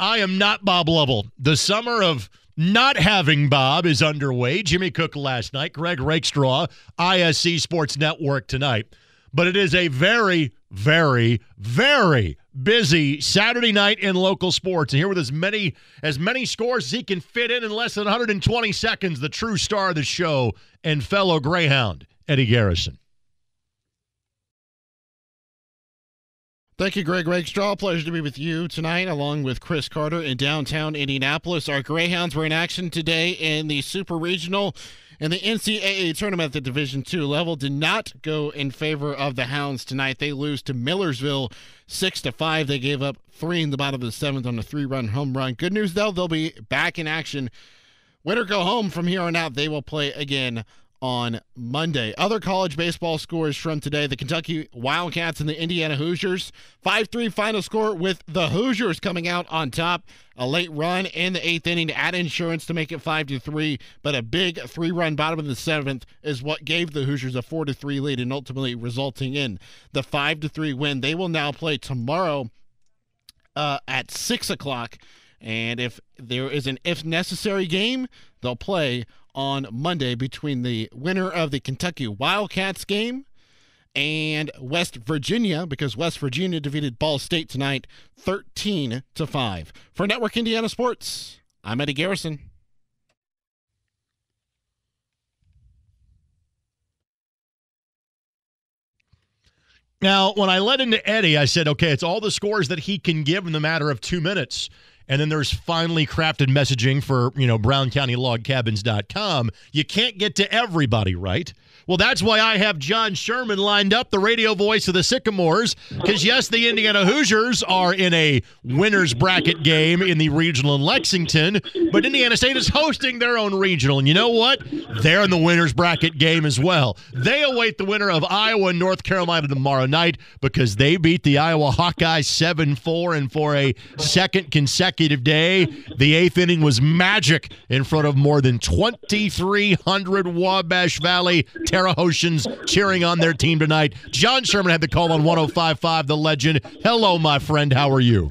I am not Bob Lovell. The summer of not having Bob is underway. Jimmy Cook last night, Greg Rakestraw, ISC Sports Network tonight. But it is a very, very, very busy Saturday night in local sports. And here with as many as many scores as he can fit in in less than 120 seconds, the true star of the show and fellow Greyhound, Eddie Garrison. Thank you, Greg Rakestraw. Pleasure to be with you tonight, along with Chris Carter in downtown Indianapolis. Our Greyhounds were in action today in the Super Regional and the NCAA tournament at the Division two level. Did not go in favor of the Hounds tonight. They lose to Millersville six to five. They gave up three in the bottom of the seventh on a three-run home run. Good news though, they'll be back in action. Win or go home from here on out. They will play again on Monday. Other college baseball scores from today the Kentucky Wildcats and the Indiana Hoosiers. 5 3 final score with the Hoosiers coming out on top. A late run in the eighth inning to add insurance to make it 5 3, but a big three run bottom of the seventh is what gave the Hoosiers a 4 3 lead and ultimately resulting in the 5 3 win. They will now play tomorrow uh, at 6 o'clock. And if there is an if necessary game, they'll play on Monday between the winner of the Kentucky Wildcats game and West Virginia because West Virginia defeated Ball State tonight 13 to 5. For Network Indiana Sports, I'm Eddie Garrison. Now, when I led into Eddie, I said, okay, it's all the scores that he can give in the matter of two minutes and then there's finely crafted messaging for you know browncountyloggcabins.com you can't get to everybody right? Well that's why i have john sherman lined up the radio voice of the sycamores because yes the indiana hoosiers are in a winners bracket game in the regional in lexington but indiana state is hosting their own regional. And you know what? They're in the winners bracket game as well. They await the winner of iowa and north carolina tomorrow night because they beat the iowa hawkeyes 7-4 and for a second consecutive consecutive day. The eighth inning was magic in front of more than 2,300 Wabash Valley Terre Hautians cheering on their team tonight. John Sherman had the call on 105.5, the legend. Hello, my friend. How are you?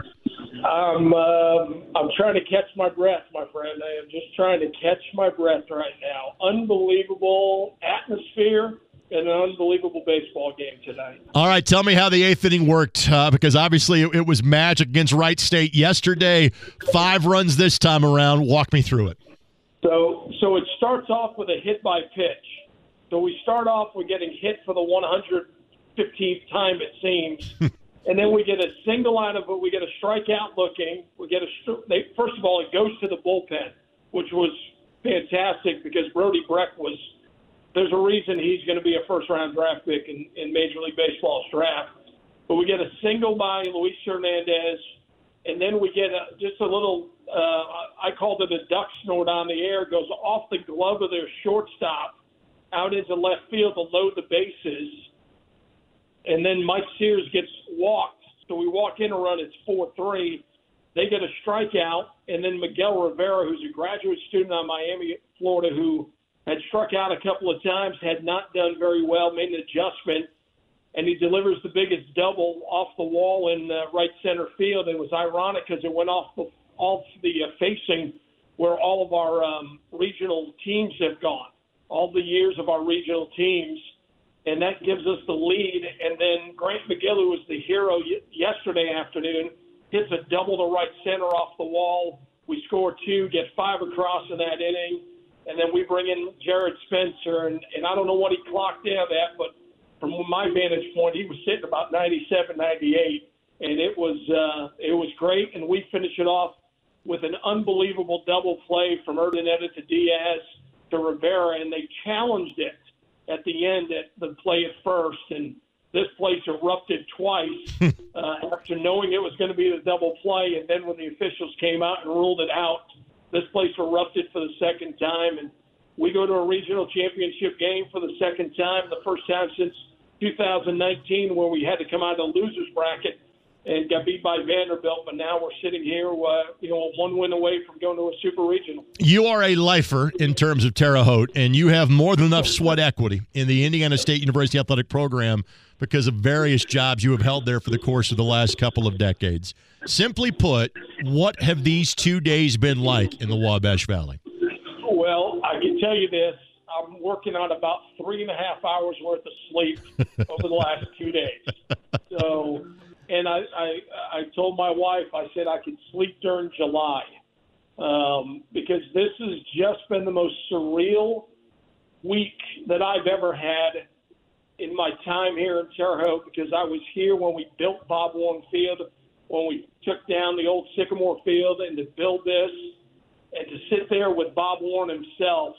I'm uh, I'm trying to catch my breath, my friend. I am just trying to catch my breath right now. Unbelievable atmosphere an unbelievable baseball game tonight. All right, tell me how the eighth inning worked uh, because obviously it, it, was magic against Wright State yesterday. Five runs this time around. Walk me through it. So, so it starts off with a hit by pitch. So we start off with getting hit for the 115th time it seems, and then we get a single out of it. We get a strikeout looking. We get a they, first of all it goes to the bullpen, which was fantastic because Brody Breck was there's a reason he's going to be a first round draft pick in, in Major League Baseball's draft. But we get a single by Luis Hernandez, and then we get a, just a little, uh, I called it a duck snort on the air, goes off the glove of their shortstop out into left field to load the bases. And then Mike Sears gets walked. So we walk in a run, it's 4 3. They get a strikeout, and then Miguel Rivera, who's a graduate student on Miami, Florida, who had struck out a couple of times, had not done very well, made an adjustment, and he delivers the biggest double off the wall in uh, right center field. It was ironic because it went off the, off the uh, facing where all of our um, regional teams have gone, all the years of our regional teams, and that gives us the lead. And then Grant Magill, who was the hero y- yesterday afternoon, hits a double to right center off the wall. We score two, get five across in that inning and then we bring in Jared Spencer, and, and I don't know what he clocked out at, but from my vantage point, he was sitting about 97, 98, and it was uh, it was great. And we finish it off with an unbelievable double play from Urdaneta to Diaz to Rivera, and they challenged it at the end at the play at first, and this place erupted twice uh, after knowing it was going to be the double play, and then when the officials came out and ruled it out, this place erupted for the second time, and we go to a regional championship game for the second time, the first time since 2019, where we had to come out of the losers bracket and got beat by Vanderbilt. But now we're sitting here, uh, you know, one win away from going to a super regional. You are a lifer in terms of Terre Haute, and you have more than enough sweat equity in the Indiana State University athletic program because of various jobs you have held there for the course of the last couple of decades. Simply put, what have these two days been like in the Wabash Valley? Well, I can tell you this. I'm working on about three and a half hours worth of sleep over the last two days. So, and I, I, I told my wife, I said I could sleep during July um, because this has just been the most surreal week that I've ever had in my time here in Terre Haute because I was here when we built Bob Warren Field, when we took down the old Sycamore Field, and to build this and to sit there with Bob Warren himself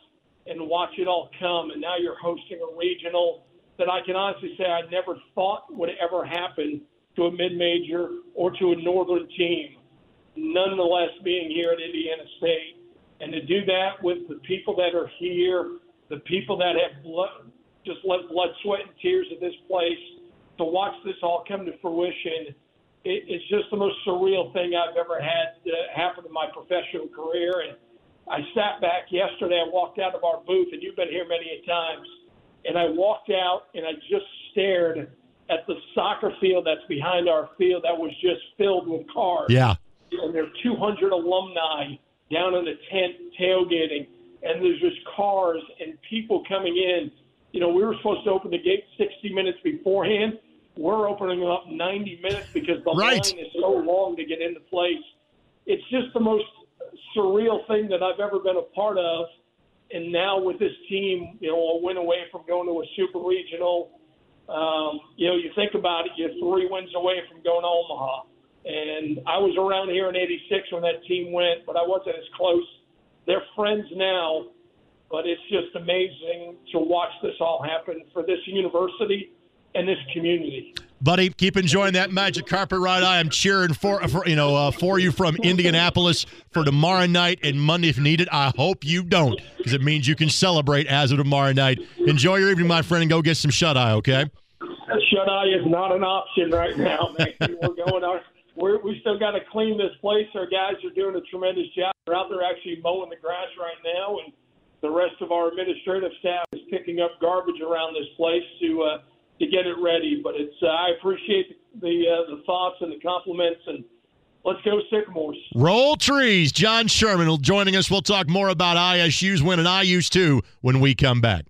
and watch it all come. And now you're hosting a regional that I can honestly say I never thought would ever happen to a mid major or to a northern team. Nonetheless, being here at Indiana State and to do that with the people that are here, the people that have just let blood, sweat, and tears of this place, to watch this all come to fruition, it, it's just the most surreal thing I've ever had uh, happen in my professional career. And I sat back yesterday. I walked out of our booth, and you've been here many a times. And I walked out, and I just stared at the soccer field that's behind our field that was just filled with cars. Yeah. And there are 200 alumni down in the tent tailgating, and there's just cars and people coming in. You know, we were supposed to open the gate 60 minutes beforehand. We're opening up 90 minutes because the Right. line is so long to get into place. It's just the most surreal thing that I've ever been a part of. And now with this team, you know, a win away from going to a super regional. Um, you know, you think about it, you're three wins away from going to Omaha. And I was around here in '86 when that team went, but I wasn't as close. They're friends now, but it's just amazing to watch this all happen for this university and this community. Buddy, keep enjoying that magic carpet ride. I am cheering for, for you know uh, for you from Indianapolis for tomorrow night and Monday if needed. I hope you don't, because it means you can celebrate as of tomorrow night. Enjoy your evening, my friend, and go get some shut eye. Okay. Shut eye is not an option right now, man. We're going on. We're, we still got to clean this place. Our guys are doing a tremendous job. They're out there actually mowing the grass right now, and the rest of our administrative staff is picking up garbage around this place to uh, to get it ready. But it's uh, I appreciate the uh, the thoughts and the compliments, and let's go Sycamores. Roll trees. John Sherman will joining us. We'll talk more about ISU's win and IU's too when we come back.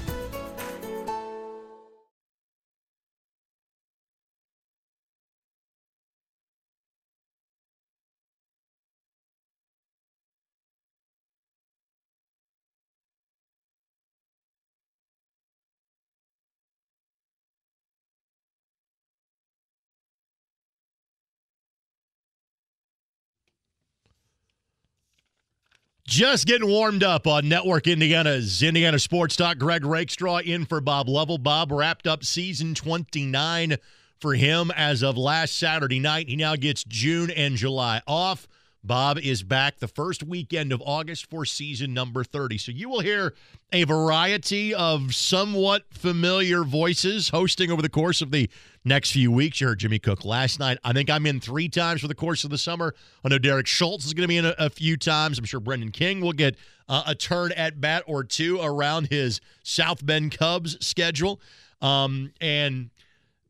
Just getting warmed up on Network Indiana's Indiana Sports Talk. Greg Rakestraw in for Bob Lovell. Bob wrapped up season 29 for him as of last Saturday night. He now gets June and July off. Bob is back the first weekend of August for season number 30. So you will hear a variety of somewhat familiar voices hosting over the course of the next few weeks. You heard Jimmy Cook last night. I think I'm in three times for the course of the summer. I know Derek Schultz is going to be in a, a, few times. I'm sure Brendan King will get uh, a turn at bat or two around his South Bend Cubs schedule. Um, and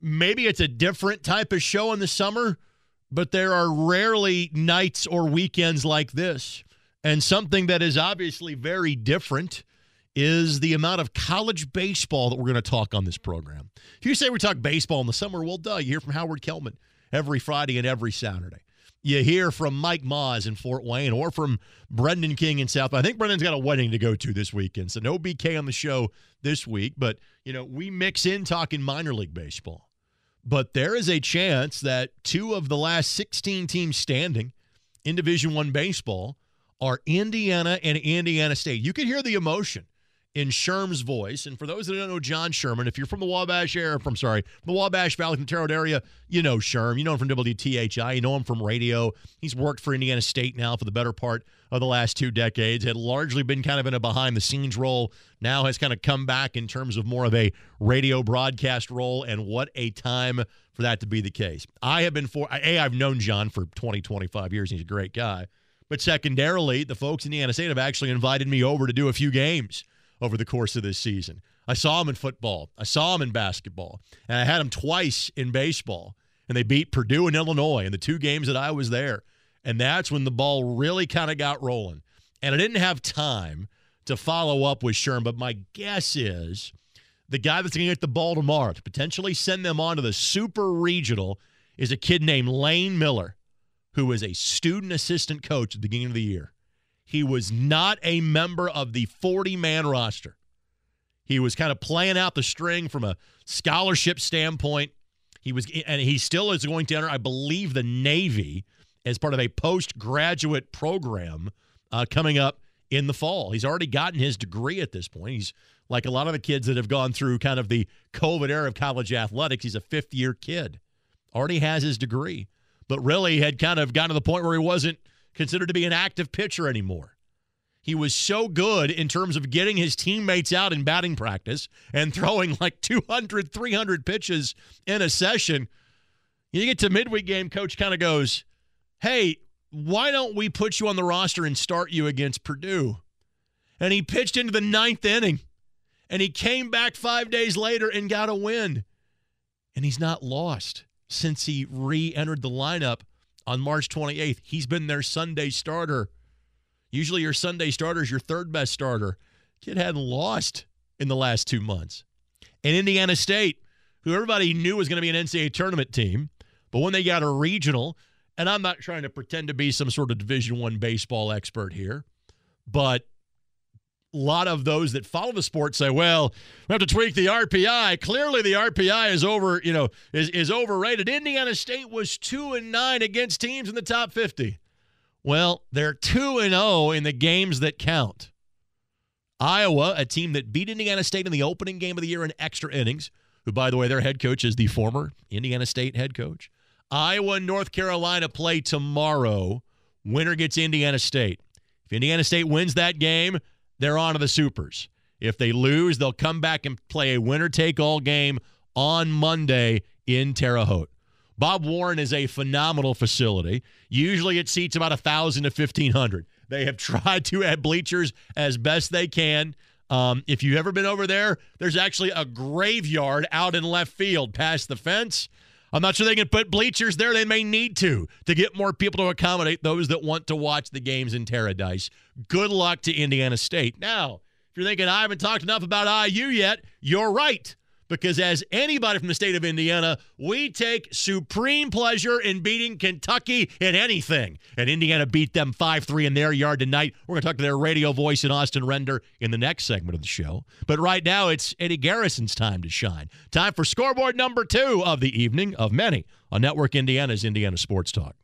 maybe it's a different type of show in the summer but there are rarely nights or weekends like this. And something that is obviously very different is the amount of college baseball that we're going to talk on this program. If you say we talk baseball in the summer, well, duh, you hear from Howard Kellman every Friday and every Saturday. You hear from Mike Maz in Fort Wayne or from Brendan King in South. I think Brendan's got a wedding to go to this weekend, so no BK on the show this week. But you know, we mix in talking minor league baseball. But there is a chance that two of the last 16 teams standing in Division One baseball are Indiana and Indiana State. You can hear the emotion in Sherm's voice. And for those that don't know John Sherman, if you're from the Wabash area, from sorry, the Wabash Valley, Haute area, you know Sherm. You know him from WTHI. You know him from radio. He's worked for Indiana State now for the better part of the last two decades. Had largely been kind of in a behind the scenes role. Now has kind of come back in terms of more of a radio broadcast role. And what a time for that to be the case. I have been for a I've known John for 20, 25 years. He's a great guy. But secondarily, the folks in Indiana State have actually invited me over to do a few games over the course of this season. I saw him in football. I saw him in basketball. And I had him twice in baseball. And they beat Purdue and Illinois in the two games that I was there. And that's when the ball really kind of got rolling. And I didn't have time to follow up with Sherm, but my guess is the guy that's going to get the ball tomorrow to potentially send them on to the super regional is a kid named Lane Miller, who was a student assistant coach at the beginning of the year. He was not a member of the 40 man roster. He was kind of playing out the string from a scholarship standpoint. He was, and he still is going to enter, I believe, the Navy as part of a postgraduate program uh, coming up in the fall. He's already gotten his degree at this point. He's like a lot of the kids that have gone through kind of the COVID era of college athletics. He's a fifth year kid, already has his degree, but really had kind of gotten to the point where he wasn't considered to be an active pitcher anymore. He was so good in terms of getting his teammates out in batting practice and throwing like 200, 300 pitches in a session. You get to midweek game, coach kind of goes, Hey, why don't we put you on the roster and start you against Purdue? And he pitched into the ninth inning and he came back five days later and got a win. And he's not lost since he re entered the lineup on March 28th. He's been their Sunday starter. Usually your Sunday starter is your third best starter. Kid hadn't lost in the last two months. And Indiana State, who everybody knew was going to be an NCAA tournament team, but when they got a regional, and I'm not trying to pretend to be some sort of Division One baseball expert here, but a lot of those that follow the sport say, well, we have to tweak the RPI. Clearly the RPI is over, you know, is, is overrated. Indiana State was two and nine against teams in the top 50. Well, they're 2 and 0 in the games that count. Iowa, a team that beat Indiana State in the opening game of the year in extra innings, who, by the way, their head coach is the former Indiana State head coach. Iowa and North Carolina play tomorrow. Winner gets Indiana State. If Indiana State wins that game, they're on to the Supers. If they lose, they'll come back and play a winner take all game on Monday in Terre Haute. Bob Warren is a phenomenal facility. Usually it seats about 1,000 to 1,500. They have tried to add bleachers as best they can. Um, if you've ever been over there, there's actually a graveyard out in left field past the fence. I'm not sure they can put bleachers there. They may need to to get more people to accommodate those that want to watch the games in Paradise. Good luck to Indiana State. Now, if you're thinking I haven't talked enough about IU yet, you're right because as anybody from the state of Indiana, we take supreme pleasure in beating Kentucky in anything. And Indiana beat them 5 3 in their yard tonight. We're going to talk to their radio voice in Austin Render in the next segment of the show. But right now, it's Eddie Garrison's time to shine. Time for scoreboard number two of the evening of many on Network Indiana's Indiana Sports Talk.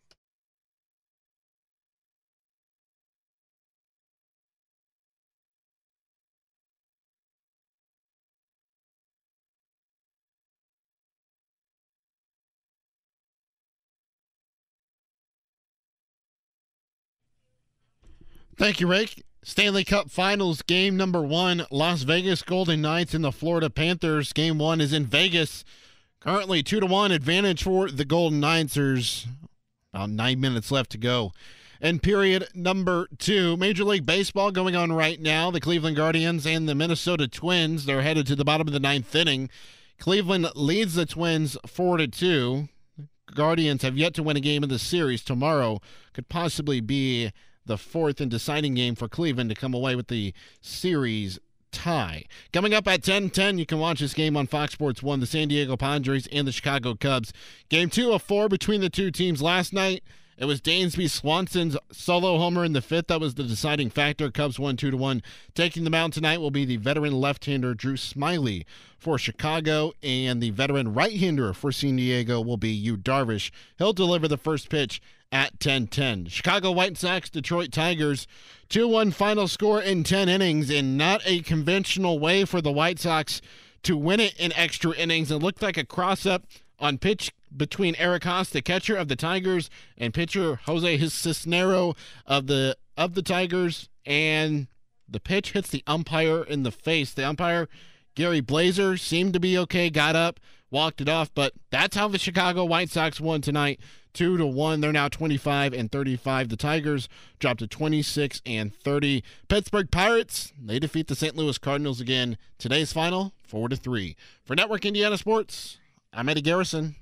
Thank you, Rick. Stanley Cup Finals game number one Las Vegas Golden Knights and the Florida Panthers. Game one is in Vegas. Currently two to one advantage for the Golden Knights. There's about nine minutes left to go. And period number two, Major League Baseball going on right now. The Cleveland Guardians and the Minnesota Twins. They're headed to the bottom of the ninth inning. Cleveland leads the Twins four to two. Guardians have yet to win a game in the series. Tomorrow could possibly be the fourth and deciding game for Cleveland to come away with the series tie. Coming up at 10:10, you can watch this game on Fox Sports 1, the San Diego Padres and the Chicago Cubs. Game 2 of 4 between the two teams last night. It was Dansby Swanson's solo homer in the fifth that was the deciding factor. Cubs won two to one. Taking the mound tonight will be the veteran left-hander Drew Smyly for Chicago, and the veteran right-hander for San Diego will be Yu Darvish. He'll deliver the first pitch at 10-10. Chicago White Sox, Detroit Tigers, 2-1 final score in 10 innings, and not a conventional way for the White Sox to win it in extra innings. It looked like a cross-up on pitch between Eric Haase, the catcher of the Tigers, and pitcher Jose Cisnero of the of the Tigers, and the pitch hits the umpire in the face. The umpire, Gary Blazer, seemed to be okay, got up, walked it off, but that's how the Chicago White Sox won tonight. Two to one. They're now 25 and 35. The Tigers dropped to 26 and 30. Pittsburgh Pirates, they defeat the St. Louis Cardinals again. Today's final, four to three. For Network Indiana Sports, I'm Eddie Garrison.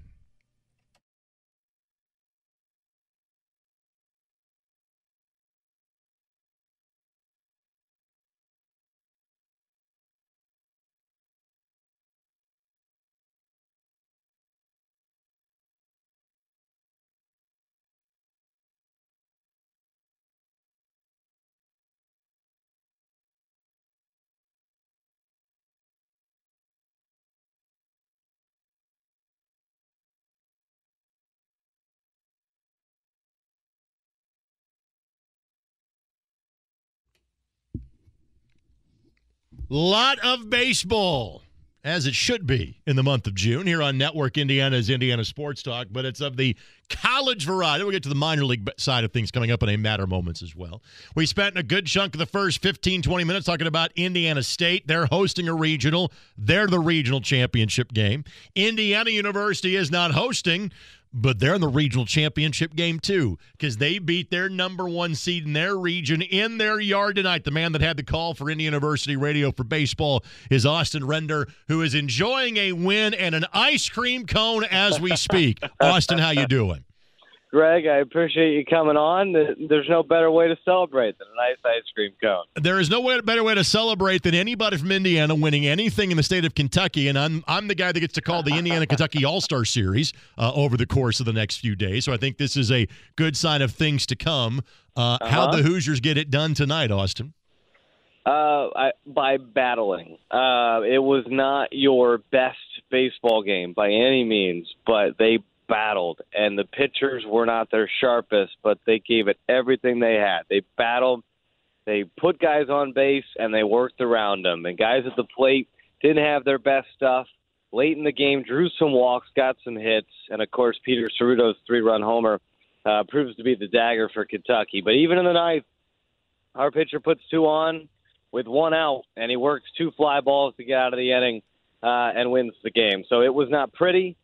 Lot of baseball, as it should be in the month of June here on Network Indiana's Indiana Sports Talk, but it's of the college variety. We'll get to the minor league side of things coming up in a matter of moments as well. We spent a good chunk of the first 15, 20 minutes talking about Indiana State. They're hosting a regional, they're the regional championship game. Indiana University is not hosting but they're in the regional championship game too because they beat their number one seed in their region in their yard tonight. The man that had the call for Indiana University Radio for baseball is Austin Render, who is enjoying a win and an ice cream cone as we speak. Austin, how you doing? Greg, I appreciate you coming on. There's no better way to celebrate than a nice ice cream cone. There is no way, better way to celebrate than anybody from Indiana winning anything in the state of Kentucky. And I'm, I'm the guy that gets to call the Indiana Kentucky All Star Series uh, over the course of the next few days. So I think this is a good sign of things to come. Uh, uh-huh. How the Hoosiers get it done tonight, Austin? Uh, I, by battling. Uh, it was not your best baseball game by any means, but they battled, and the pitchers were not their sharpest, but they gave it everything they had. They battled, they put guys on base, and they worked around them. And guys at the plate didn't have their best stuff. Late in the game, drew some walks, got some hits, and of course, Peter Serruto's three-run homer uh, proves to be the dagger for Kentucky. But even in the ninth, our pitcher puts two on with one out, and he works two fly balls to get out of the inning uh, and wins the game. So it was not pretty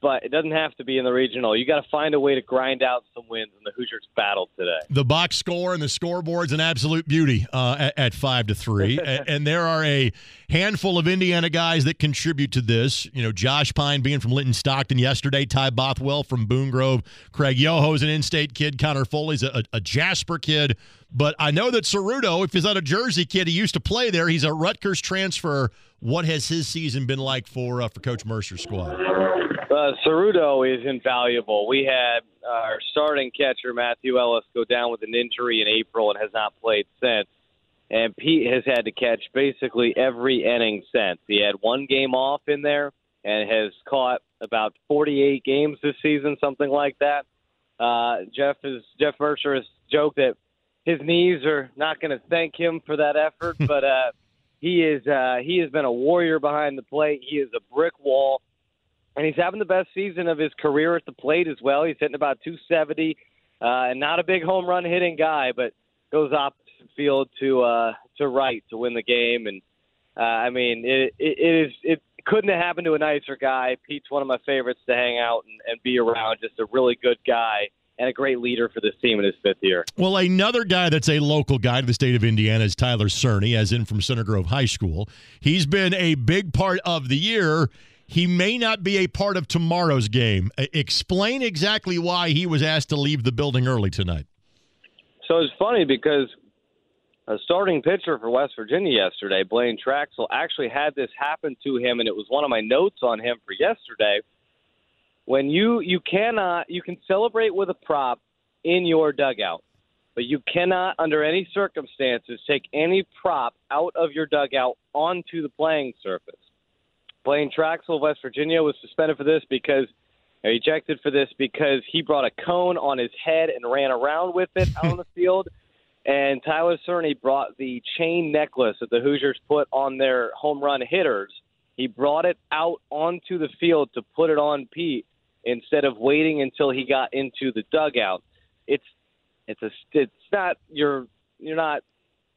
but it doesn't have to be in the regional. You got to find a way to grind out some wins, and the Hoosiers battled today. The box score and the scoreboard's an absolute beauty uh, at, at, five to three, and, and, there are a handful of Indiana guys that contribute to this. You know, Josh Pine being from Linton Stockton yesterday, Ty Bothwell from Boone Grove, Craig Yoho's an in-state kid, Connor Foley's a, a Jasper kid. But I know that Serruto, if he's not a Jersey kid, he used to play there. He's a Rutgers transfer. What has his season been like for uh, for Coach Mercer's squad? Uh, is invaluable. We had our starting catcher Matthew Ellis go down with an injury in April and has not played since. And Pete has had to catch basically every inning since. He had one game off in there and has caught about 48 games this season, something like that. Uh, Jeff is Jeff Mercer has joked that his knees are not going to thank him for that effort, but uh, he is uh, he has been a warrior behind the plate. He is a brick wall and he's having the best season of his career at the plate as well. He's hitting about 270, uh, and not a big home run hitting guy, but goes opposite field to uh, to right to win the game. And uh, I mean, it, it, it is it couldn't have happened to a nicer guy. Pete's one of my favorites to hang out and, and be around. Just a really good guy and a great leader for this team in his fifth year. Well, another guy that's a local guy to the state of Indiana is Tyler Cerny, as in from Center Grove High School. He's been a big part of the year he may not be a part of tomorrow's game. Uh, explain exactly why he was asked to leave the building early tonight. So it's funny because a starting pitcher for West Virginia yesterday, Blaine Traxel, actually had this happen to him, and it was one of my notes on him for yesterday. When you you cannot you can celebrate with a prop in your dugout, but you cannot under any circumstances take any prop out of your dugout onto the playing surface. Blaine Traxel of West Virginia was suspended for this because uh, ejected for this because he brought a cone on his head and ran around with it out on the field. And Tyler Cerny brought the chain necklace that the Hoosiers put on their home run hitters. He brought it out onto the field to put it on Pete instead of waiting until he got into the dugout. It's it's a it's not you're you're not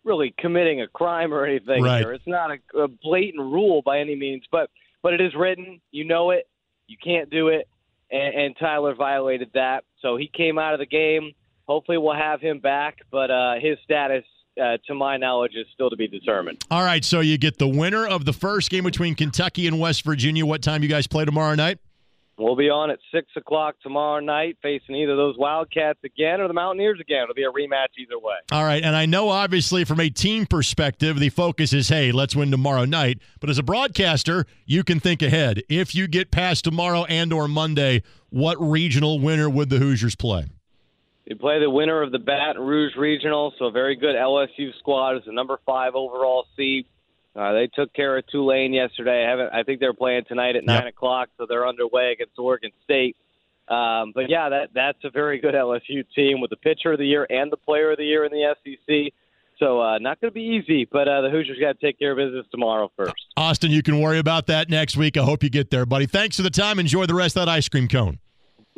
really committing a crime or anything right. here. It's not a, a blatant rule by any means, but but it is written. You know it. You can't do it, and, and Tyler violated that. So he came out of the game. Hopefully, we'll have him back, but uh, his status uh, to my knowledge, is still to be determined. All right, so you get the winner of the first game between Kentucky and West Virginia. What time you guys play tomorrow night? We'll be on at six o'clock tomorrow night, facing either those Wildcats again or the Mountaineers again. It'll be a rematch either way. All right, and I know obviously from a team perspective, the focus is, hey, let's win tomorrow night. But as a broadcaster, you can think ahead. If you get past tomorrow and or Monday, what regional winner would the Hoosiers play? They play the winner of the Baton Rouge Regional, so a very good LSU squad is the number five overall seed. Uh, they took care of Tulane yesterday. I haven't. I think they're playing tonight at nine o'clock, so they're underway against Oregon State. Um, but yeah, that that's a very good LSU team with the pitcher of the year and the player of the year in the SEC. So uh, not going to be easy, but uh, the Hoosiers got to take care of business tomorrow first. Austin, you can worry about that next week. I hope you get there, buddy. Thanks for the time. Enjoy the rest of that ice cream cone.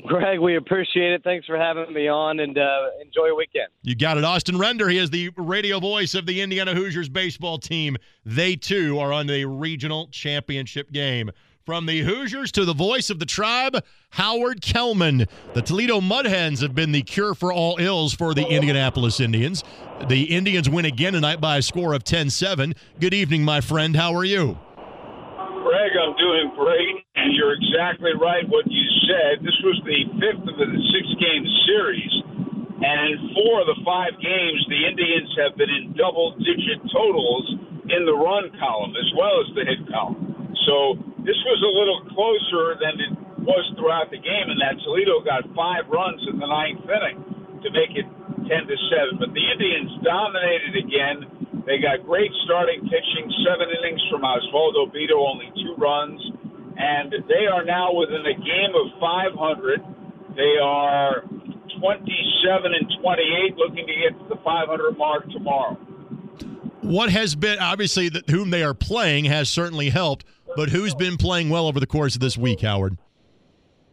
Greg, we appreciate it. Thanks for having me on, and uh, enjoy your weekend. You got it. Austin Render, he is the radio voice of the Indiana Hoosiers baseball team. They, too, are on the regional championship game. From the Hoosiers to the voice of the tribe, Howard Kellman. The Toledo Mudhens have been the cure for all ills for the Indianapolis Indians. The Indians win again tonight by a score of 10 7. Good evening, my friend. How are you? Greg, I'm doing great, and you're exactly right what you said. This was the fifth of the six game series, and in four of the five games, the Indians have been in double digit totals in the run column as well as the hit column. So this was a little closer than it was throughout the game, and that Toledo got five runs in the ninth inning to make it 10 to 7. But the Indians dominated again they got great starting pitching, seven innings from Osvaldo Bido, only two runs, and they are now within a game of 500. They are 27 and 28, looking to get to the 500 mark tomorrow. What has been obviously that whom they are playing has certainly helped, but who's been playing well over the course of this week, Howard?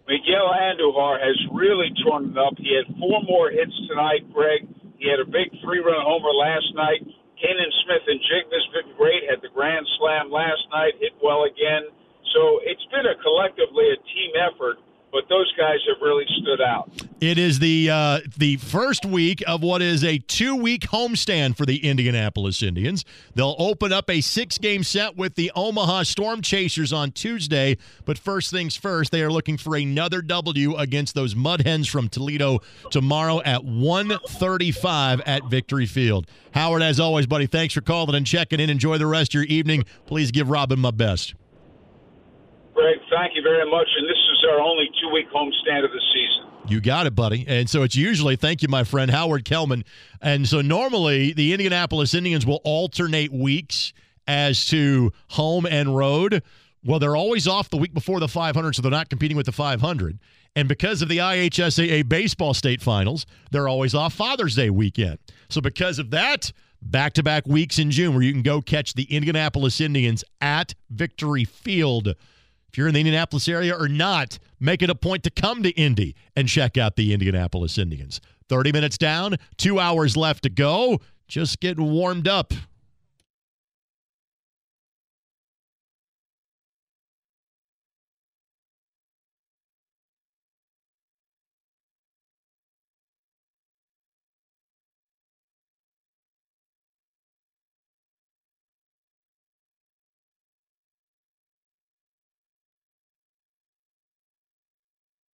Miguel Andujar has really torn it up. He had four more hits tonight, Greg. He had a big three-run homer last night. Canaan Smith-Njigba's been great. Had the grand slam last night. Hit well again. So it's been a collectively a team effort but those guys have really stood out. It is the uh, the first week of what is a two week homestand for the Indianapolis Indians. They'll open up a six game set with the Omaha Storm Chasers on Tuesday. But first things first, they are looking for another W against those Mud Hens from Toledo tomorrow at 1:35 at Victory Field. Howard, as always, buddy, thanks for calling and checking in. Enjoy the rest of your evening. Please give Robin my best. Greg, thank you very much. And this our only two week homestand of the season. You got it, buddy. And so it's usually, thank you, my friend, Howard Kellman. And so normally the Indianapolis Indians will alternate weeks as to home and road. Well, they're always off the week before the 500, so they're not competing with the 500. And because of the IHSAA baseball state finals, they're always off Father's Day weekend. So because of that, back to back weeks in June where you can go catch the Indianapolis Indians at Victory Field if you're in the Indianapolis area or not, make it a point to come to Indy and check out the Indianapolis Indians. 30 minutes down, two hours left to go. Just getting warmed up